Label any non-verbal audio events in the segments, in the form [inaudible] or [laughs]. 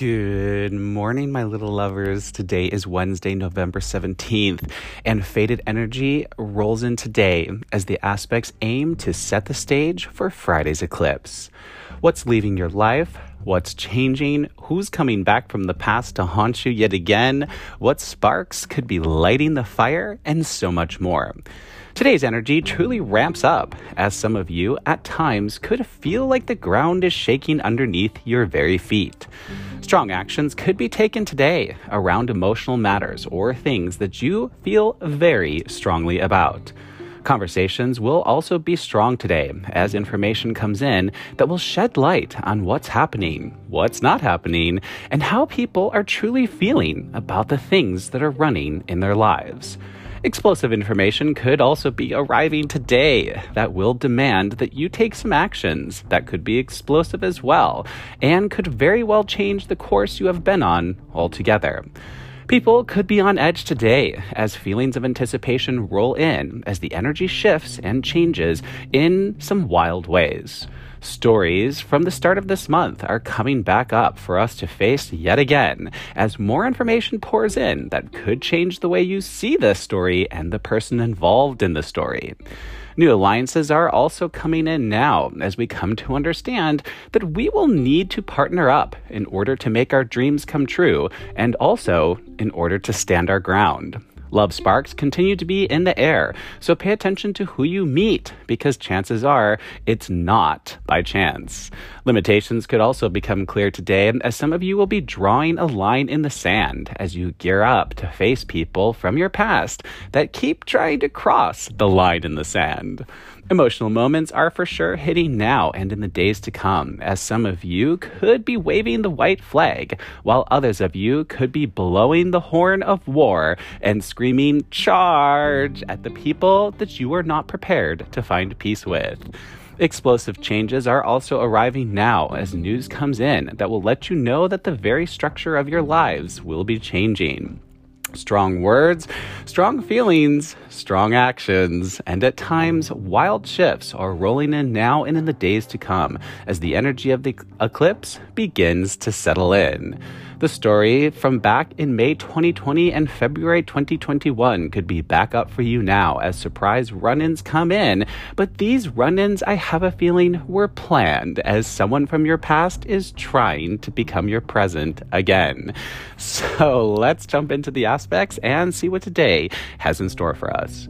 Good morning, my little lovers. Today is Wednesday, November 17th, and Fated Energy rolls in today as the aspects aim to set the stage for Friday's eclipse. What's leaving your life? What's changing? Who's coming back from the past to haunt you yet again? What sparks could be lighting the fire? And so much more. Today's energy truly ramps up, as some of you at times could feel like the ground is shaking underneath your very feet. Strong actions could be taken today around emotional matters or things that you feel very strongly about. Conversations will also be strong today as information comes in that will shed light on what's happening, what's not happening, and how people are truly feeling about the things that are running in their lives. Explosive information could also be arriving today that will demand that you take some actions that could be explosive as well and could very well change the course you have been on altogether. People could be on edge today as feelings of anticipation roll in as the energy shifts and changes in some wild ways. Stories from the start of this month are coming back up for us to face yet again as more information pours in that could change the way you see the story and the person involved in the story. New alliances are also coming in now as we come to understand that we will need to partner up in order to make our dreams come true and also in order to stand our ground. Love sparks continue to be in the air, so pay attention to who you meet because chances are it's not by chance. Limitations could also become clear today as some of you will be drawing a line in the sand as you gear up to face people from your past that keep trying to cross the line in the sand. Emotional moments are for sure hitting now and in the days to come, as some of you could be waving the white flag, while others of you could be blowing the horn of war and screaming, Charge! at the people that you are not prepared to find peace with. Explosive changes are also arriving now as news comes in that will let you know that the very structure of your lives will be changing. Strong words, strong feelings, strong actions, and at times wild shifts are rolling in now and in the days to come as the energy of the eclipse begins to settle in. The story from back in May 2020 and February 2021 could be back up for you now as surprise run ins come in, but these run ins, I have a feeling, were planned as someone from your past is trying to become your present again. [laughs] So let's jump into the aspects and see what today has in store for us.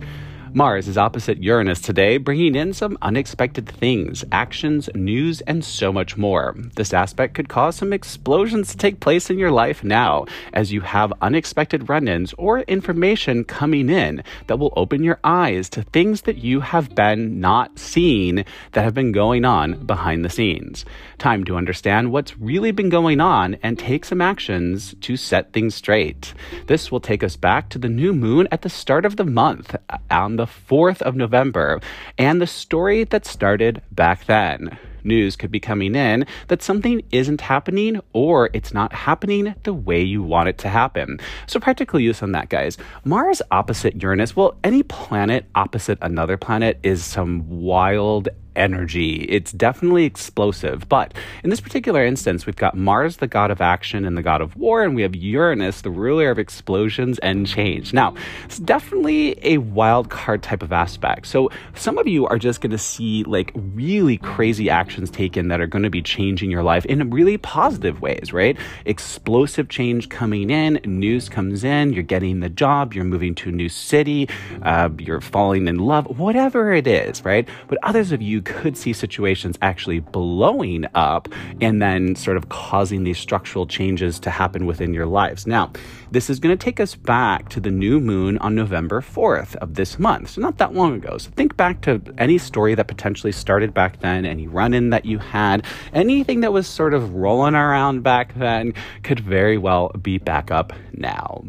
Mars is opposite Uranus today, bringing in some unexpected things, actions, news, and so much more. This aspect could cause some explosions to take place in your life now, as you have unexpected run ins or information coming in that will open your eyes to things that you have been not seeing that have been going on behind the scenes. Time to understand what's really been going on and take some actions to set things straight. This will take us back to the new moon at the start of the month on the 4th of November and the story that started back then. News could be coming in that something isn't happening or it's not happening the way you want it to happen. So, practical use on that, guys. Mars opposite Uranus, well, any planet opposite another planet is some wild energy. It's definitely explosive. But in this particular instance, we've got Mars, the god of action and the god of war, and we have Uranus, the ruler of explosions and change. Now, it's definitely a wild card type of aspect. So some of you are just going to see like really crazy actions taken that are going to be changing your life in really positive ways, right? Explosive change coming in, news comes in, you're getting the job, you're moving to a new city, uh, you're falling in love, whatever it is, right? But others of you could see situations actually blowing up and then sort of causing these structural changes to happen within your lives. Now, this is going to take us back to the new moon on November 4th of this month. So, not that long ago. So, think back to any story that potentially started back then, any run in that you had, anything that was sort of rolling around back then could very well be back up now.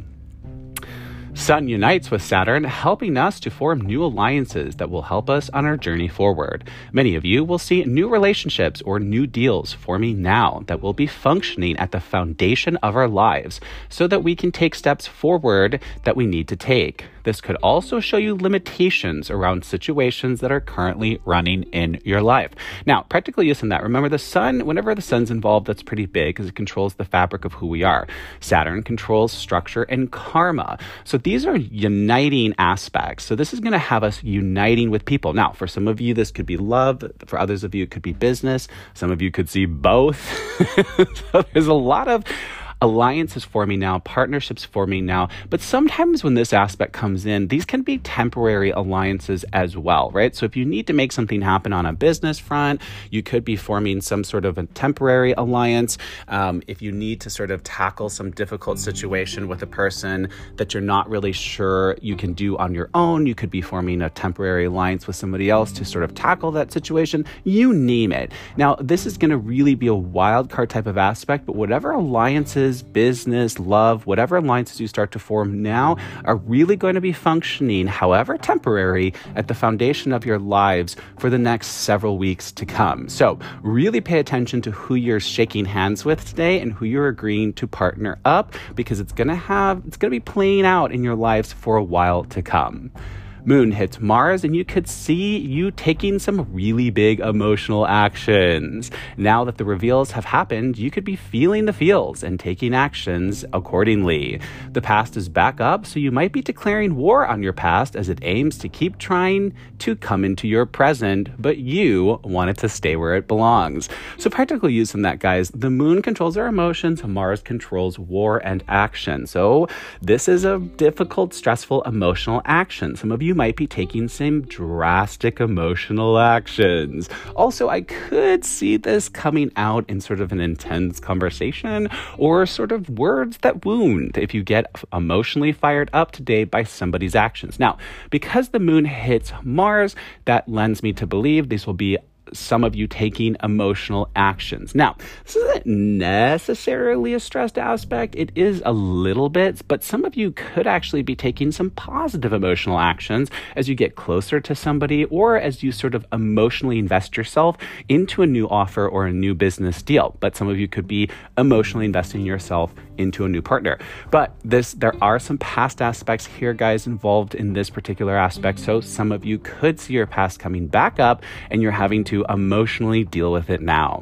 Sun unites with Saturn, helping us to form new alliances that will help us on our journey forward. Many of you will see new relationships or new deals forming now that will be functioning at the foundation of our lives so that we can take steps forward that we need to take. This could also show you limitations around situations that are currently running in your life. Now, practical use in that, remember the sun, whenever the sun's involved, that's pretty big because it controls the fabric of who we are. Saturn controls structure and karma. So these are uniting aspects. So this is going to have us uniting with people. Now, for some of you, this could be love. For others of you, it could be business. Some of you could see both. [laughs] there's a lot of alliances forming now, partnerships forming now. But sometimes when this aspect comes in, these can be temporary alliances as well, right? So if you need to make something happen on a business front, you could be forming some sort of a temporary alliance. Um, if you need to sort of tackle some difficult situation with a person that you're not really sure you can do on your own, you could be forming a temporary alliance with somebody else to sort of tackle that situation. You name it. Now, this is going to really be a wild card type of aspect, but whatever alliances business, love, whatever alliances you start to form now are really going to be functioning, however temporary, at the foundation of your lives for the next several weeks to come. So, really pay attention to who you're shaking hands with today and who you're agreeing to partner up because it's going to have, it's going to be playing out in your lives for a while to come moon hits Mars, and you could see you taking some really big emotional actions. Now that the reveals have happened, you could be feeling the feels and taking actions accordingly. The past is back up, so you might be declaring war on your past as it aims to keep trying to come into your present, but you want it to stay where it belongs. So, practical use in that, guys, the moon controls our emotions, Mars controls war and action. So, this is a difficult, stressful, emotional action. Some of you you might be taking some drastic emotional actions. Also, I could see this coming out in sort of an intense conversation or sort of words that wound if you get emotionally fired up today by somebody's actions. Now, because the moon hits Mars, that lends me to believe this will be some of you taking emotional actions. Now, this isn't necessarily a stressed aspect, it is a little bit, but some of you could actually be taking some positive emotional actions as you get closer to somebody or as you sort of emotionally invest yourself into a new offer or a new business deal. But some of you could be emotionally investing yourself into a new partner. But this there are some past aspects here guys involved in this particular aspect. So some of you could see your past coming back up and you're having to emotionally deal with it now.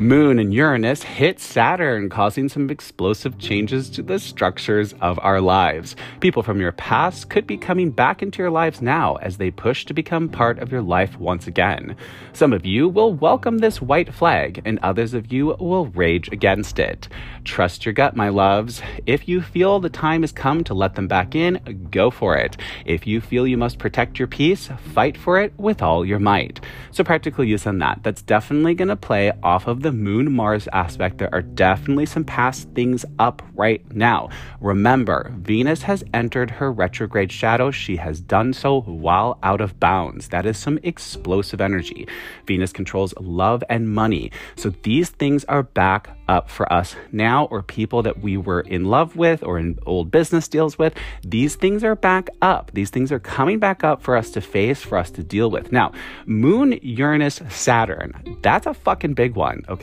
Moon and Uranus hit Saturn, causing some explosive changes to the structures of our lives. People from your past could be coming back into your lives now as they push to become part of your life once again. Some of you will welcome this white flag, and others of you will rage against it. Trust your gut, my loves. If you feel the time has come to let them back in, go for it. If you feel you must protect your peace, fight for it with all your might. So, practical use on that. That's definitely going to play off of the the Moon Mars aspect, there are definitely some past things up right now. Remember, Venus has entered her retrograde shadow. She has done so while out of bounds. That is some explosive energy. Venus controls love and money. So these things are back up for us now, or people that we were in love with or in old business deals with. These things are back up. These things are coming back up for us to face, for us to deal with. Now, Moon, Uranus, Saturn, that's a fucking big one, okay?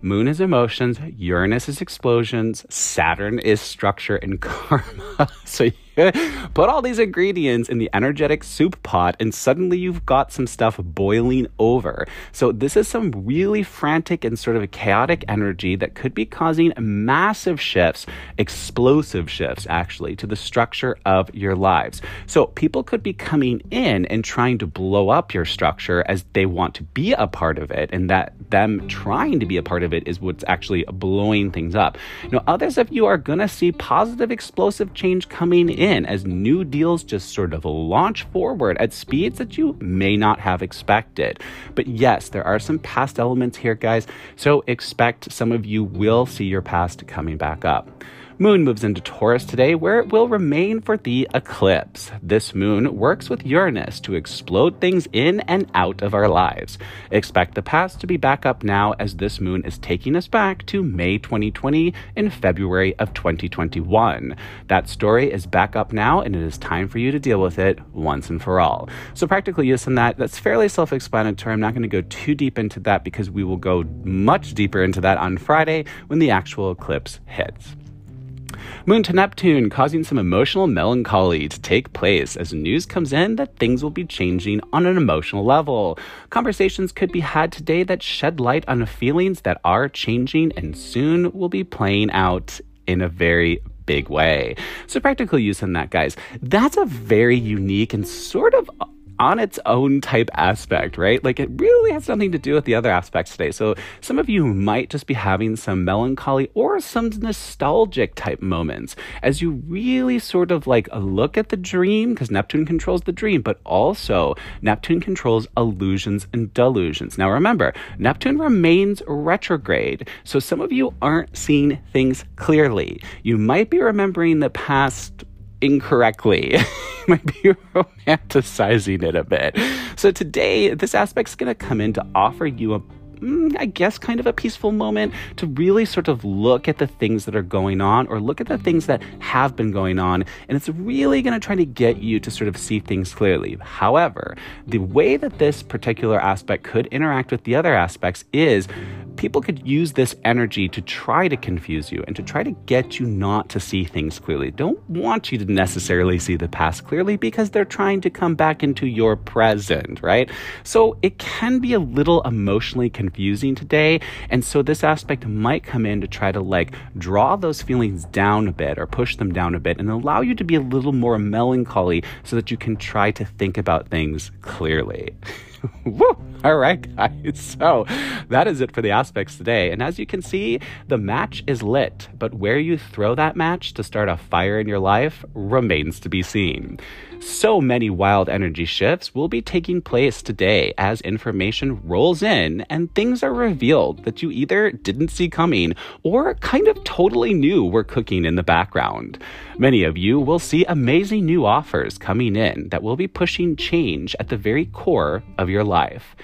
Moon is emotions, Uranus is explosions, Saturn is structure and [laughs] karma. so [laughs] Put all these ingredients in the energetic soup pot, and suddenly you've got some stuff boiling over. So, this is some really frantic and sort of chaotic energy that could be causing massive shifts, explosive shifts, actually, to the structure of your lives. So, people could be coming in and trying to blow up your structure as they want to be a part of it, and that them trying to be a part of it is what's actually blowing things up. Now, others of you are going to see positive, explosive change coming in in as new deals just sort of launch forward at speeds that you may not have expected. But yes, there are some past elements here, guys, so expect some of you will see your past coming back up. Moon moves into Taurus today, where it will remain for the eclipse. This moon works with Uranus to explode things in and out of our lives. Expect the past to be back up now as this moon is taking us back to May 2020 in February of 2021. That story is back up now, and it is time for you to deal with it once and for all. So, practical use in that, that's fairly self explanatory. I'm not going to go too deep into that because we will go much deeper into that on Friday when the actual eclipse hits. Moon to Neptune, causing some emotional melancholy to take place as news comes in that things will be changing on an emotional level. Conversations could be had today that shed light on feelings that are changing and soon will be playing out in a very big way. So, practical use in that, guys. That's a very unique and sort of on its own type aspect, right? Like it really has nothing to do with the other aspects today. So some of you might just be having some melancholy or some nostalgic type moments as you really sort of like look at the dream because Neptune controls the dream, but also Neptune controls illusions and delusions. Now remember, Neptune remains retrograde. So some of you aren't seeing things clearly. You might be remembering the past incorrectly. [laughs] might be [laughs] romanticizing it a bit. So today, this aspect's going to come in to offer you a Mm, I guess, kind of a peaceful moment to really sort of look at the things that are going on or look at the things that have been going on. And it's really going to try to get you to sort of see things clearly. However, the way that this particular aspect could interact with the other aspects is people could use this energy to try to confuse you and to try to get you not to see things clearly. Don't want you to necessarily see the past clearly because they're trying to come back into your present, right? So it can be a little emotionally confusing confusing today. And so this aspect might come in to try to like draw those feelings down a bit or push them down a bit and allow you to be a little more melancholy so that you can try to think about things clearly. [laughs] Woo! [laughs] All right, guys. So that is it for the aspects today. And as you can see, the match is lit, but where you throw that match to start a fire in your life remains to be seen. So many wild energy shifts will be taking place today as information rolls in and things are revealed that you either didn't see coming or kind of totally knew were cooking in the background. Many of you will see amazing new offers coming in that will be pushing change at the very core of your life.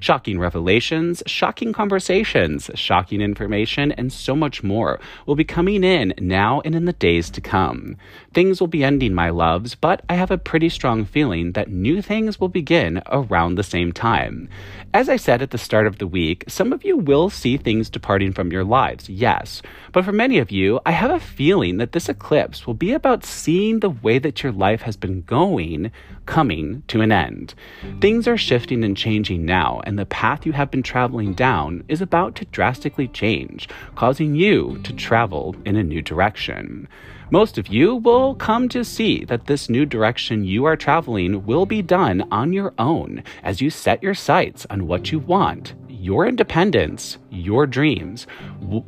Shocking revelations, shocking conversations, shocking information, and so much more will be coming in now and in the days to come. Things will be ending, my loves, but I have a pretty strong feeling that new things will begin around the same time. As I said at the start of the week, some of you will see things departing from your lives, yes. But for many of you, I have a feeling that this eclipse will be about seeing the way that your life has been going coming to an end. Things are shifting and changing now, and the path you have been traveling down is about to drastically change, causing you to travel in a new direction. Most of you will come to see that this new direction you are traveling will be done on your own as you set your sights on what you want, your independence, your dreams,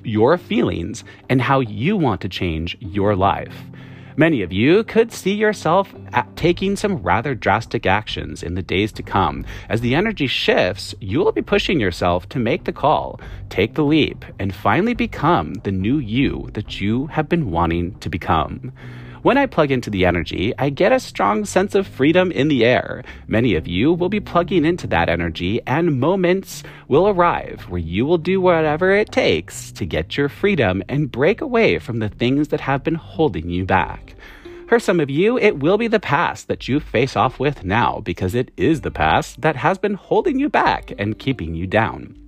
your feelings, and how you want to change your life. Many of you could see yourself taking some rather drastic actions in the days to come. As the energy shifts, you will be pushing yourself to make the call, take the leap, and finally become the new you that you have been wanting to become. When I plug into the energy, I get a strong sense of freedom in the air. Many of you will be plugging into that energy, and moments will arrive where you will do whatever it takes to get your freedom and break away from the things that have been holding you back. For some of you, it will be the past that you face off with now because it is the past that has been holding you back and keeping you down.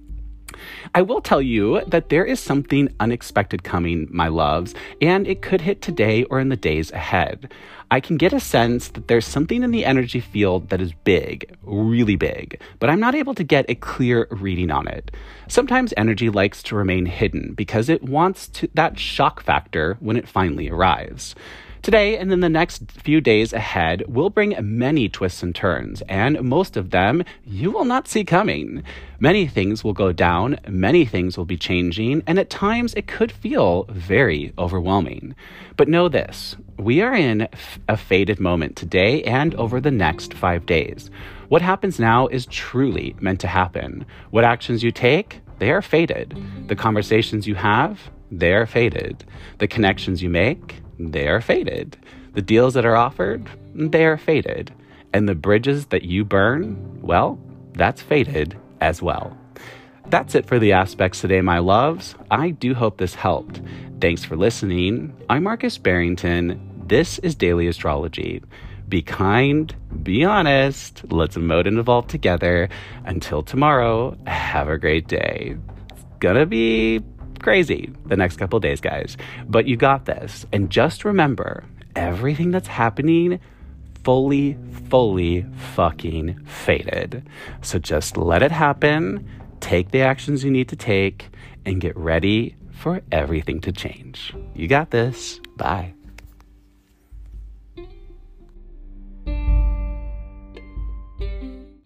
I will tell you that there is something unexpected coming, my loves, and it could hit today or in the days ahead. I can get a sense that there's something in the energy field that is big, really big, but I'm not able to get a clear reading on it. Sometimes energy likes to remain hidden because it wants to, that shock factor when it finally arrives. Today and in the next few days ahead will bring many twists and turns, and most of them you will not see coming. Many things will go down, many things will be changing, and at times it could feel very overwhelming. But know this we are in a fated moment today and over the next five days. What happens now is truly meant to happen. What actions you take, they are fated. The conversations you have, they are fated. The connections you make, they are fated. The deals that are offered, they are fated. And the bridges that you burn, well, that's fated as well. That's it for the aspects today, my loves. I do hope this helped. Thanks for listening. I'm Marcus Barrington. This is Daily Astrology. Be kind, be honest, let's emote and evolve together. Until tomorrow, have a great day. It's gonna be crazy the next couple days, guys, but you got this. And just remember everything that's happening fully, fully fucking fated. So just let it happen, take the actions you need to take, and get ready for everything to change. You got this. Bye.